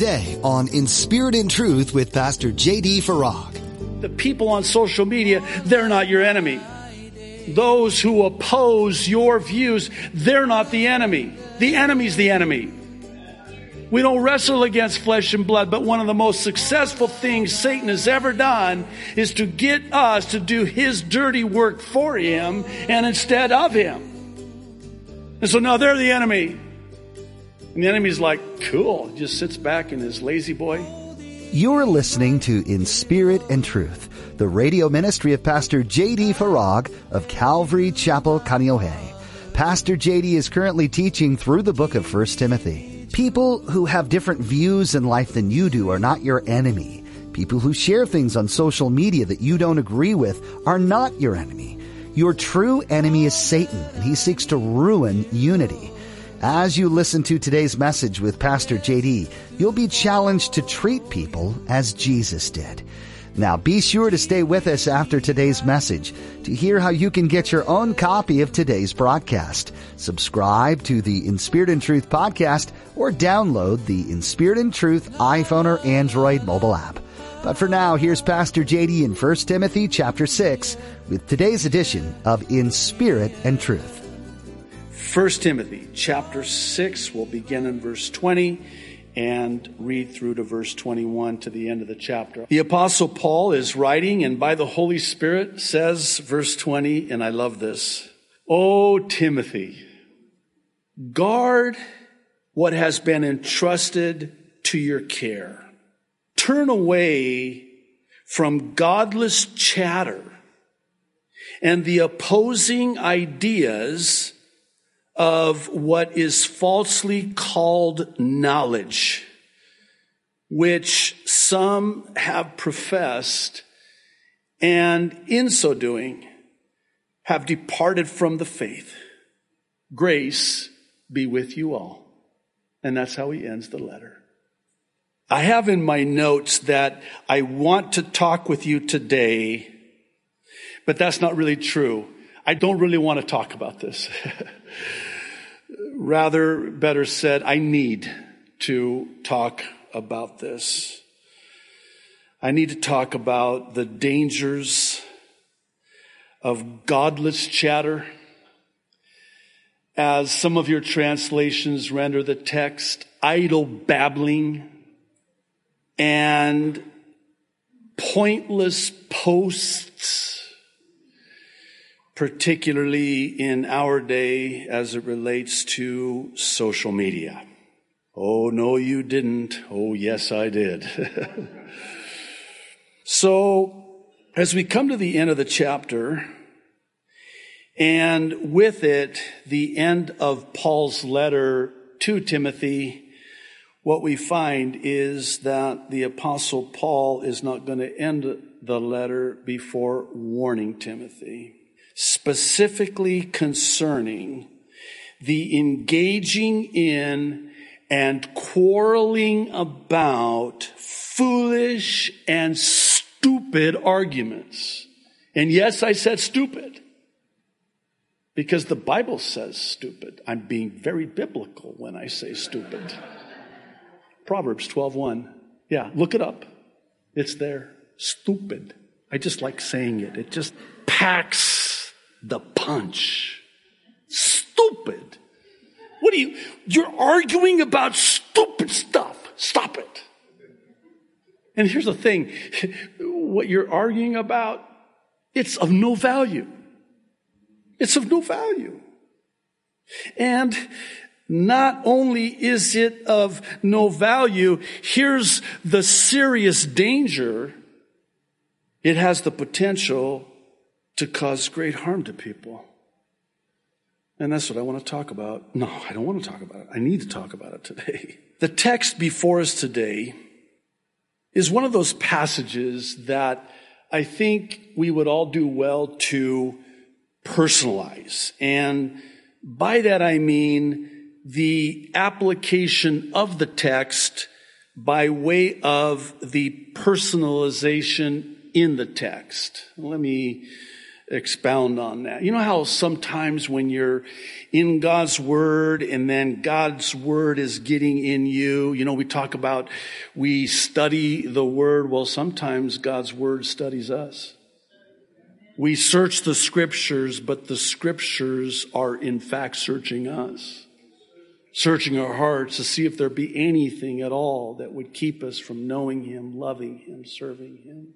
today on In Spirit and Truth with Pastor J.D. Farag. The people on social media, they're not your enemy. Those who oppose your views, they're not the enemy. The enemy's the enemy. We don't wrestle against flesh and blood, but one of the most successful things Satan has ever done is to get us to do his dirty work for him and instead of him. And so now they're the enemy. And the enemy's like, cool, just sits back in his La-Z-Boy. You're listening to In Spirit and Truth, the radio ministry of Pastor J.D. Farag of Calvary Chapel, Kaneohe. Pastor J.D. is currently teaching through the book of 1 Timothy. People who have different views in life than you do are not your enemy. People who share things on social media that you don't agree with are not your enemy. Your true enemy is Satan, and he seeks to ruin unity. As you listen to today's message with Pastor JD, you'll be challenged to treat people as Jesus did. Now be sure to stay with us after today's message to hear how you can get your own copy of today's broadcast. Subscribe to the In Spirit and Truth podcast or download the In Spirit and Truth iPhone or Android mobile app. But for now, here's Pastor JD in 1 Timothy chapter 6 with today's edition of In Spirit and Truth. 1 Timothy chapter 6 we'll begin in verse 20 and read through to verse 21 to the end of the chapter. The apostle Paul is writing and by the Holy Spirit says, verse 20, and I love this. Oh, Timothy, guard what has been entrusted to your care. Turn away from godless chatter and the opposing ideas of what is falsely called knowledge, which some have professed and in so doing have departed from the faith. Grace be with you all. And that's how he ends the letter. I have in my notes that I want to talk with you today, but that's not really true. I don't really want to talk about this. Rather, better said, I need to talk about this. I need to talk about the dangers of godless chatter. As some of your translations render the text, idle babbling and pointless posts particularly in our day as it relates to social media. Oh, no, you didn't. Oh, yes, I did. so, as we come to the end of the chapter, and with it, the end of Paul's letter to Timothy, what we find is that the apostle Paul is not going to end the letter before warning Timothy specifically concerning the engaging in and quarreling about foolish and stupid arguments. And yes, I said stupid because the Bible says stupid. I'm being very biblical when I say stupid. Proverbs 12:1. Yeah, look it up. It's there. Stupid. I just like saying it. It just packs the punch. Stupid. What are you, you're arguing about stupid stuff. Stop it. And here's the thing. What you're arguing about, it's of no value. It's of no value. And not only is it of no value, here's the serious danger. It has the potential to cause great harm to people. And that's what I want to talk about. No, I don't want to talk about it. I need to talk about it today. The text before us today is one of those passages that I think we would all do well to personalize. And by that I mean the application of the text by way of the personalization in the text. Let me expound on that. You know how sometimes when you're in God's word and then God's word is getting in you, you know, we talk about we study the word. Well, sometimes God's word studies us. We search the scriptures, but the scriptures are in fact searching us, searching our hearts to see if there be anything at all that would keep us from knowing Him, loving Him, serving Him.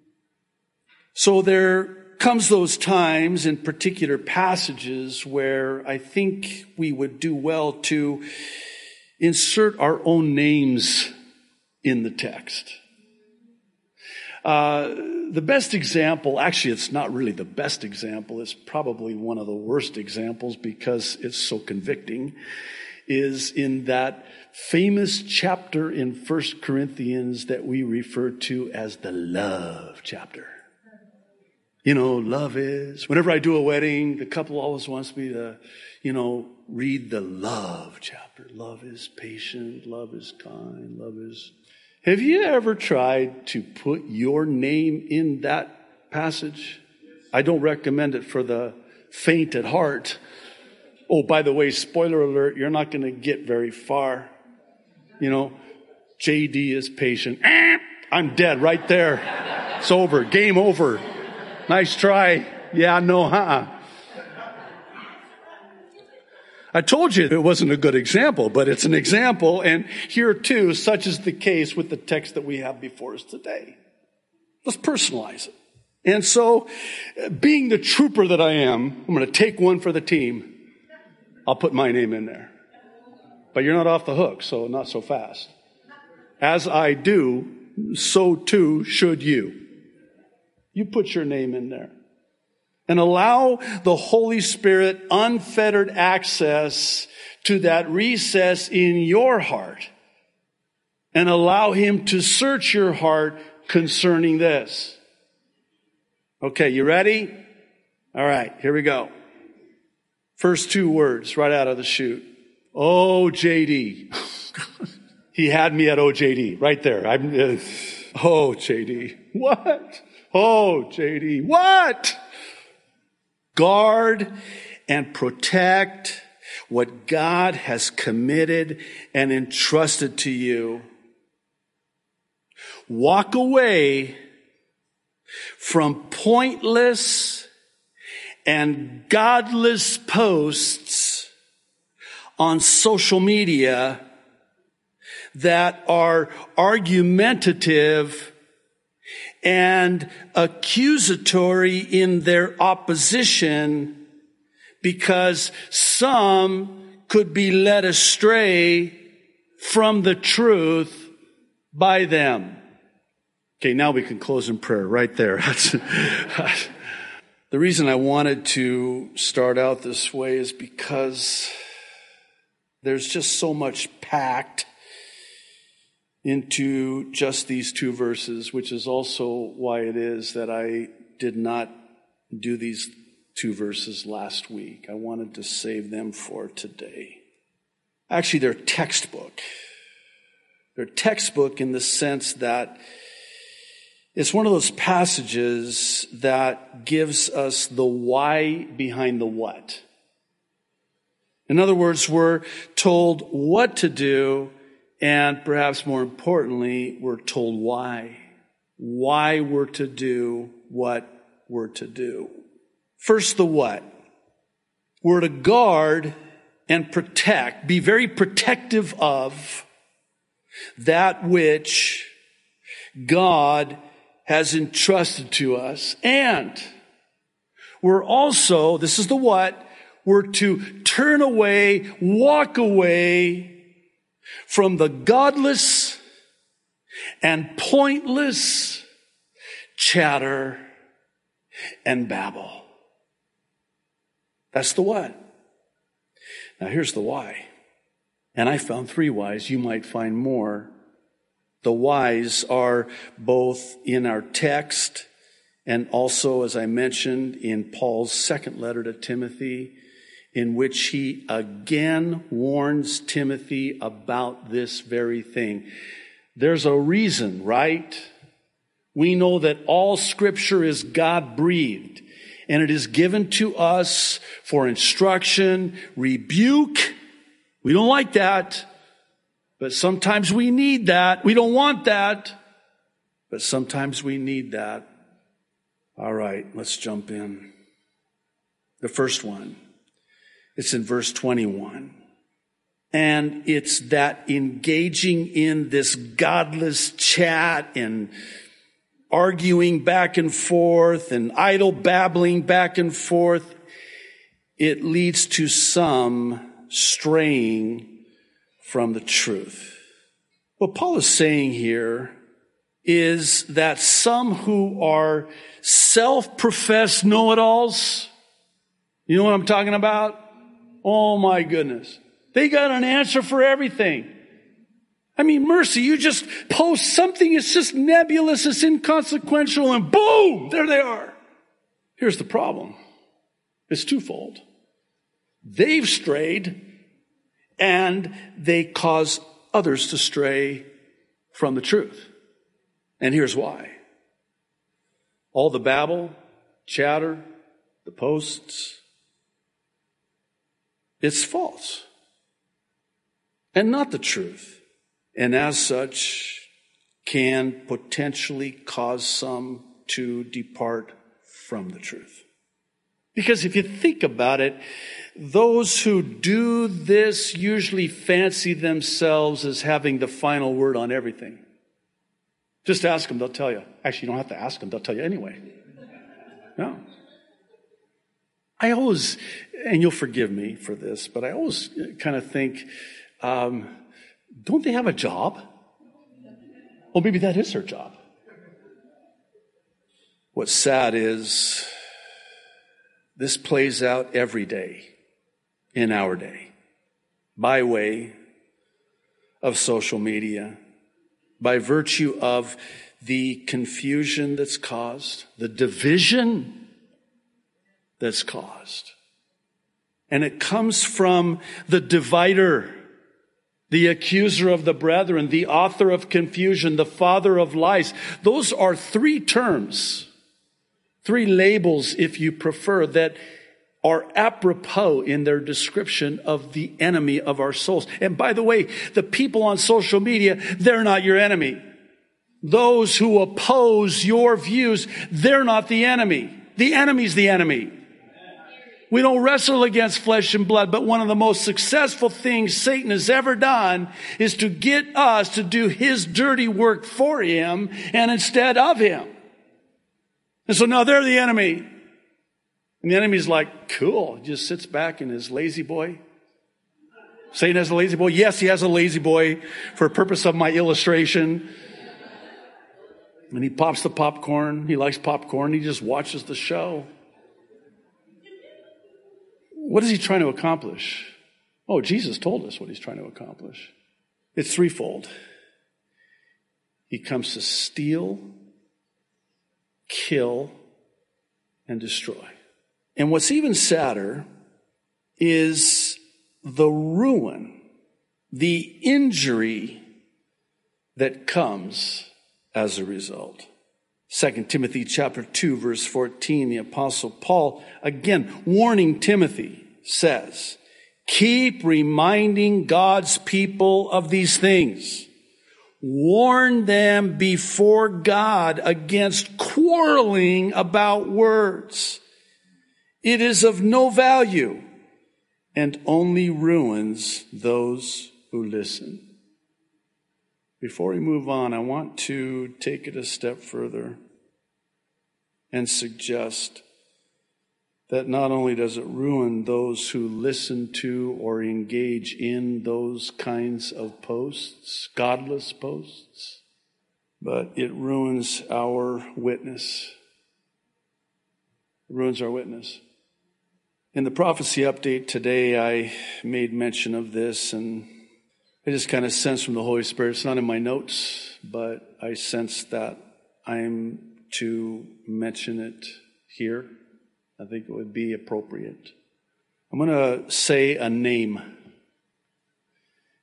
So there comes those times in particular passages where I think we would do well to insert our own names in the text. Uh, the best example, actually, it's not really the best example, it's probably one of the worst examples because it's so convicting, is in that famous chapter in First Corinthians that we refer to as the love chapter you know, love is. Whenever I do a wedding, the couple always wants me to, you know, read the love chapter. Love is patient, love is kind, love is. Have you ever tried to put your name in that passage? I don't recommend it for the faint at heart. Oh, by the way, spoiler alert, you're not going to get very far. You know, JD is patient. I'm dead right there. It's over. Game over. Nice try. Yeah, no, huh? I told you it wasn't a good example, but it's an example. And here too, such is the case with the text that we have before us today. Let's personalize it. And so, being the trooper that I am, I'm going to take one for the team. I'll put my name in there. But you're not off the hook, so not so fast. As I do, so too should you. You put your name in there. And allow the Holy Spirit unfettered access to that recess in your heart. And allow Him to search your heart concerning this. Okay, you ready? All right, here we go. First two words right out of the chute. Oh, JD. he had me at OJD right there. I'm, uh, oh, JD. What? Oh, JD, what? Guard and protect what God has committed and entrusted to you. Walk away from pointless and godless posts on social media that are argumentative and accusatory in their opposition because some could be led astray from the truth by them. Okay, now we can close in prayer right there. the reason I wanted to start out this way is because there's just so much packed into just these two verses, which is also why it is that I did not do these two verses last week. I wanted to save them for today. Actually, they're textbook. They're textbook in the sense that it's one of those passages that gives us the why behind the what. In other words, we're told what to do and perhaps more importantly, we're told why. Why we're to do what we're to do. First, the what. We're to guard and protect, be very protective of that which God has entrusted to us. And we're also, this is the what, we're to turn away, walk away from the godless and pointless chatter and babble. That's the what. Now here's the why. And I found three whys. You might find more. The whys are both in our text and also, as I mentioned, in Paul's second letter to Timothy in which he again warns Timothy about this very thing. There's a reason, right? We know that all scripture is God breathed and it is given to us for instruction, rebuke. We don't like that, but sometimes we need that. We don't want that, but sometimes we need that. All right, let's jump in. The first one. It's in verse 21. And it's that engaging in this godless chat and arguing back and forth and idle babbling back and forth, it leads to some straying from the truth. What Paul is saying here is that some who are self-professed know-it-alls, you know what I'm talking about? Oh my goodness. They got an answer for everything. I mean, mercy, you just post something, it's just nebulous, it's inconsequential, and boom, there they are. Here's the problem. It's twofold. They've strayed, and they cause others to stray from the truth. And here's why. All the babble, chatter, the posts, it's false and not the truth and as such can potentially cause some to depart from the truth. Because if you think about it, those who do this usually fancy themselves as having the final word on everything. Just ask them, they'll tell you. Actually, you don't have to ask them, they'll tell you anyway. No. I always, and you'll forgive me for this, but I always kind of think, um, don't they have a job? Well, maybe that is her job. What's sad is this plays out every day in our day by way of social media, by virtue of the confusion that's caused, the division that's caused. And it comes from the divider the accuser of the brethren, the author of confusion, the father of lies. Those are three terms, three labels, if you prefer, that are apropos in their description of the enemy of our souls. And by the way, the people on social media, they're not your enemy. Those who oppose your views, they're not the enemy. The enemy's the enemy. We don't wrestle against flesh and blood, but one of the most successful things Satan has ever done is to get us to do his dirty work for him and instead of him. And so now they're the enemy. And the enemy's like, cool, he just sits back in his La-Z-Boy. Satan has a La-Z-Boy. Yes, he has a La-Z-Boy for purpose of my illustration. And he pops the popcorn. He likes popcorn. He just watches the show. What is he trying to accomplish? Oh, Jesus told us what he's trying to accomplish. It's threefold. He comes to steal, kill, and destroy. And what's even sadder is the ruin, the injury that comes as a result. 2 Timothy chapter 2 verse 14, the apostle Paul, again, warning Timothy, says, keep reminding God's people of these things. Warn them before God against quarreling about words. It is of no value and only ruins those who listen. Before we move on, I want to take it a step further and suggest that not only does it ruin those who listen to or engage in those kinds of posts, godless posts, but it ruins our witness. It ruins our witness. In the prophecy update today, I made mention of this and I just kind of sense from the Holy Spirit, it's not in my notes, but I sense that I'm to mention it here. I think it would be appropriate. I'm going to say a name.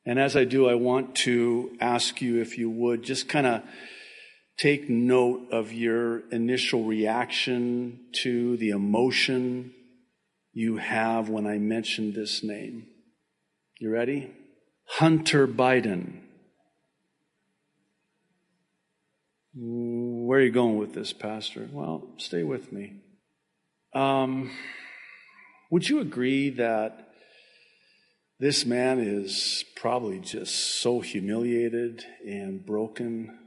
And as I do, I want to ask you if you would just kind of take note of your initial reaction to the emotion you have when I mention this name. You ready? Hunter Biden. Where are you going with this, Pastor? Well, stay with me. Um, would you agree that this man is probably just so humiliated and broken?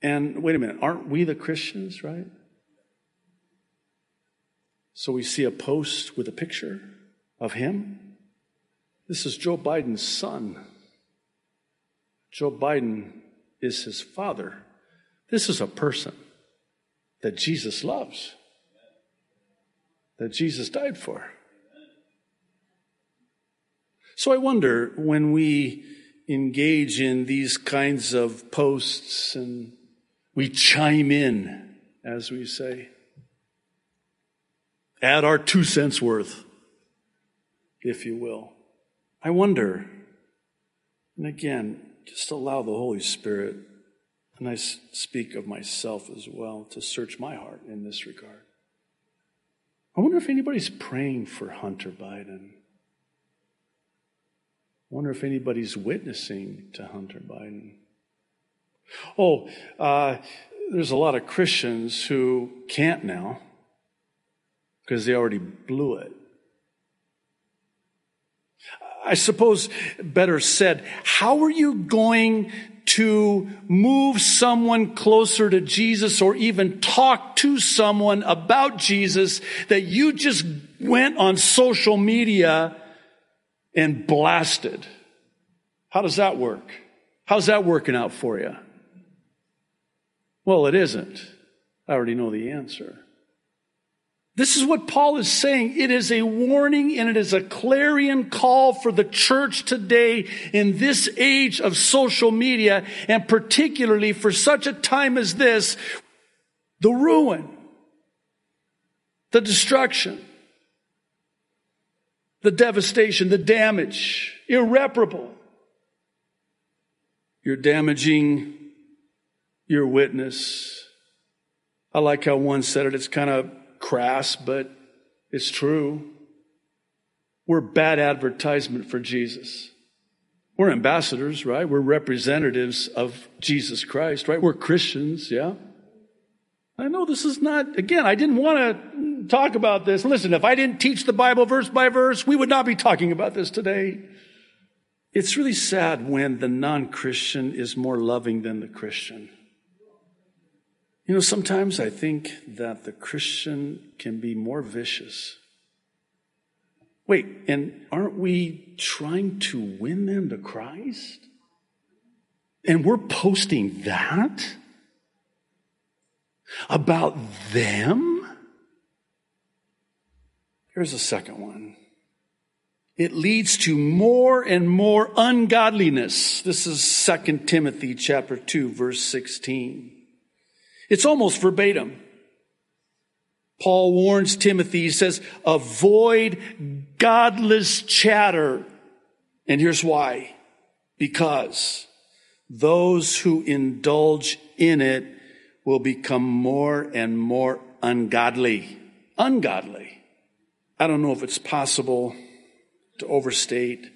And wait a minute, aren't we the Christians, right? So we see a post with a picture of him. This is Joe Biden's son. Joe Biden is his father. This is a person that Jesus loves, that Jesus died for. So I wonder when we engage in these kinds of posts and we chime in, as we say, add our two cents worth, if you will. I wonder, and again, just allow the Holy Spirit, and I speak of myself as well, to search my heart in this regard. I wonder if anybody's praying for Hunter Biden. I wonder if anybody's witnessing to Hunter Biden. Oh, uh, there's a lot of Christians who can't now because they already blew it. I suppose better said, how are you going to move someone closer to Jesus or even talk to someone about Jesus that you just went on social media and blasted? How does that work? How's that working out for you? Well, it isn't. I already know the answer. This is what Paul is saying. It is a warning and it is a clarion call for the church today in this age of social media and particularly for such a time as this, the ruin, the destruction, the devastation, the damage, irreparable. You're damaging your witness. I like how one said it. It's kind of crass, but it's true. We're bad advertisement for Jesus. We're ambassadors, right? We're representatives of Jesus Christ, right? We're Christians, yeah? I know this is not, again, I didn't want to talk about this. Listen, if I didn't teach the Bible verse by verse, we would not be talking about this today. It's really sad when the non Christian is more loving than the Christian. You know, sometimes I think that the Christian can be more vicious. Wait, and aren't we trying to win them to Christ? And we're posting that about them? Here's a second one. It leads to more and more ungodliness. This is 2 Timothy chapter 2 verse 16. It's almost verbatim. Paul warns Timothy, he says, avoid godless chatter. And here's why. Because those who indulge in it will become more and more ungodly. Ungodly. I don't know if it's possible to overstate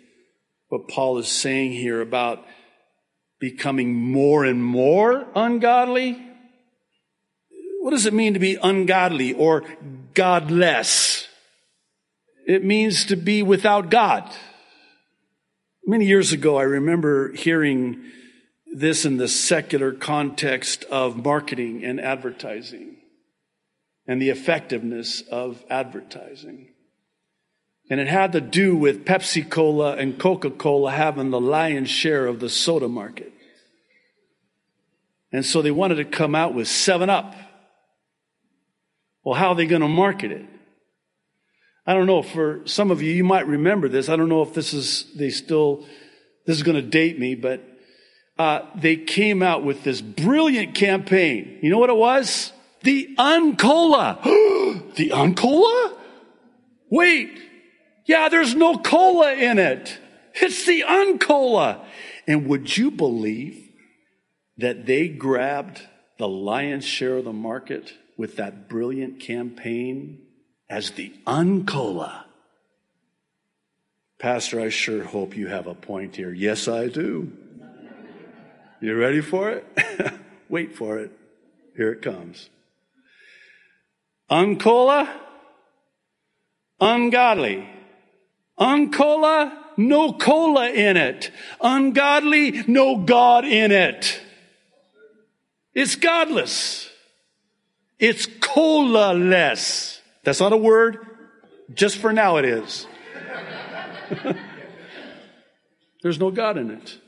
what Paul is saying here about becoming more and more ungodly. What does it mean to be ungodly or godless? It means to be without God. Many years ago, I remember hearing this in the secular context of marketing and advertising and the effectiveness of advertising. And it had to do with Pepsi Cola and Coca Cola having the lion's share of the soda market. And so they wanted to come out with 7 Up. Well, how are they going to market it? I don't know. For some of you, you might remember this. I don't know if this is, they still, this is going to date me, but uh, they came out with this brilliant campaign. You know what it was? The Uncola. the Uncola? Wait. Yeah, there's no cola in it. It's the Uncola. And would you believe that they grabbed the lion's share of the market with that brilliant campaign as the Uncola. Pastor, I sure hope you have a point here. Yes, I do. You ready for it? Wait for it. Here it comes. Uncola, ungodly. Uncola, no cola in it. Ungodly, no God in it. It's godless. It's cola-less. That's not a word. Just for now it is. There's no God in it.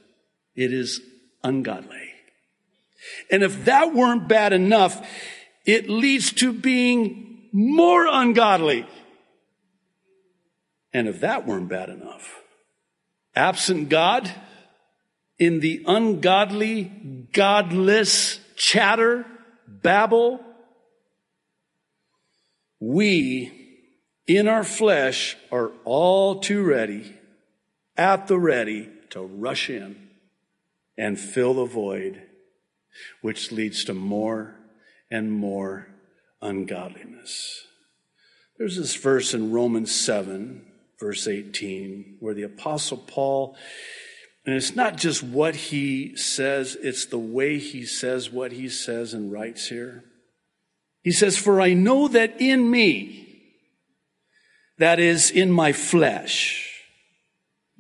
It is ungodly. And if that weren't bad enough, it leads to being more ungodly. And if that weren't bad enough, absent God, in the ungodly, godless chatter, babble, we in our flesh are all too ready, at the ready to rush in and fill the void, which leads to more and more ungodliness. There's this verse in Romans 7, verse 18, where the Apostle Paul and it's not just what he says, it's the way he says what he says and writes here. He says, For I know that in me, that is in my flesh,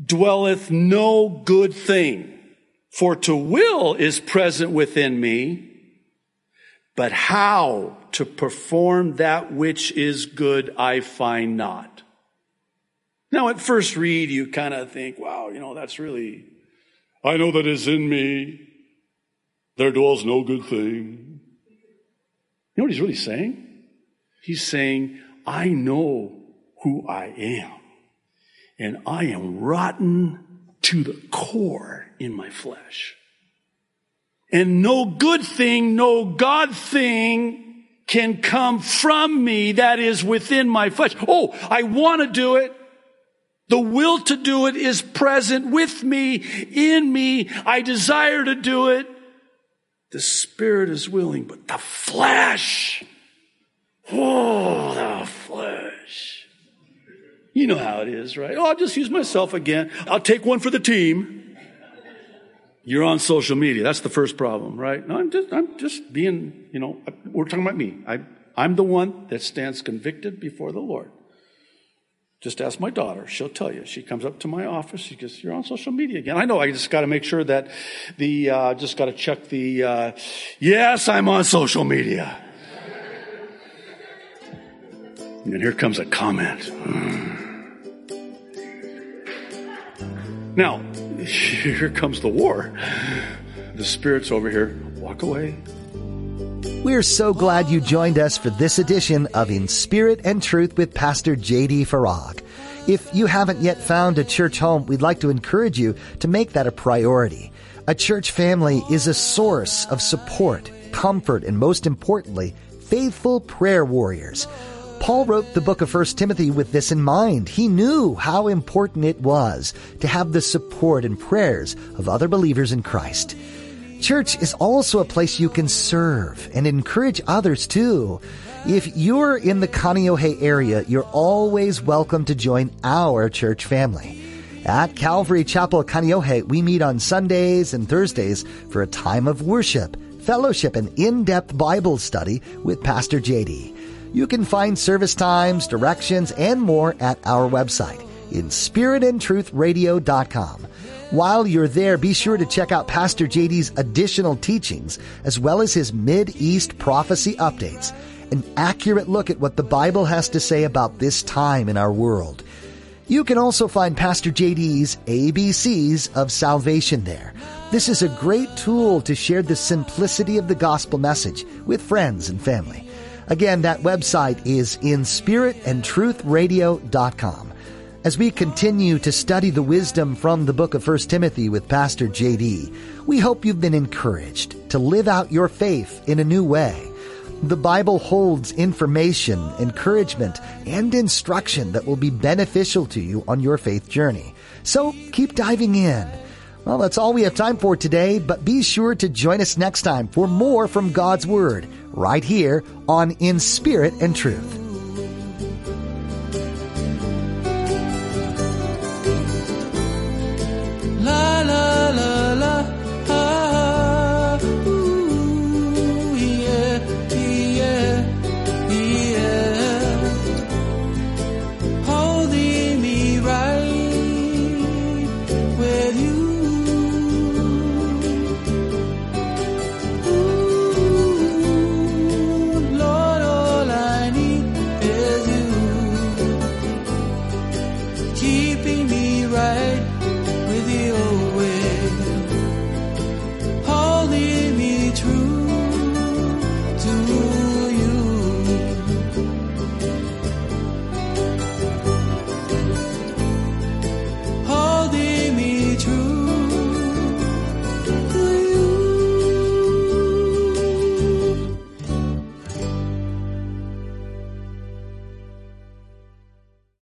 dwelleth no good thing. For to will is present within me, but how to perform that which is good I find not. Now, at first read, you kind of think, wow, you know, that's really I know that is in me. There dwells no good thing. Know what he's really saying? He's saying, I know who I am. And I am rotten to the core in my flesh. And no good thing, no God thing can come from me that is within my flesh. Oh, I want to do it. The will to do it is present with me, in me. I desire to do it. The spirit is willing, but the flesh, oh, the flesh. You know how it is, right? Oh, I'll just use myself again. I'll take one for the team. You're on social media. That's the first problem, right? No, I'm just, I'm just being, you know, we're talking about me. I, I'm the one that stands convicted before the Lord. Just ask my daughter. She'll tell you. She comes up to my office. She goes, You're on social media again. I know. I just got to make sure that the, uh, just got to check the, uh, yes, I'm on social media. And here comes a comment. Now, here comes the war. The spirit's over here. Walk away. We're so glad you joined us for this edition of In Spirit and Truth with Pastor J.D. Farag. If you haven't yet found a church home, we'd like to encourage you to make that a priority. A church family is a source of support, comfort, and most importantly, faithful prayer warriors. Paul wrote the book of 1 Timothy with this in mind. He knew how important it was to have the support and prayers of other believers in Christ. Church is also a place you can serve and encourage others too. If you're in the Kaneohe area, you're always welcome to join our church family. At Calvary Chapel Kaneohe, we meet on Sundays and Thursdays for a time of worship, fellowship, and in-depth Bible study with Pastor JD. You can find service times, directions, and more at our website in spiritandtruthradio.com. While you're there, be sure to check out Pastor JD's additional teachings, as well as his Mid-East prophecy updates, an accurate look at what the Bible has to say about this time in our world. You can also find Pastor JD's ABCs of salvation there. This is a great tool to share the simplicity of the gospel message with friends and family. Again, that website is in spiritandtruthradio.com. As we continue to study the wisdom from the book of 1 Timothy with Pastor JD, we hope you've been encouraged to live out your faith in a new way. The Bible holds information, encouragement, and instruction that will be beneficial to you on your faith journey. So keep diving in. Well, that's all we have time for today, but be sure to join us next time for more from God's Word, right here on In Spirit and Truth.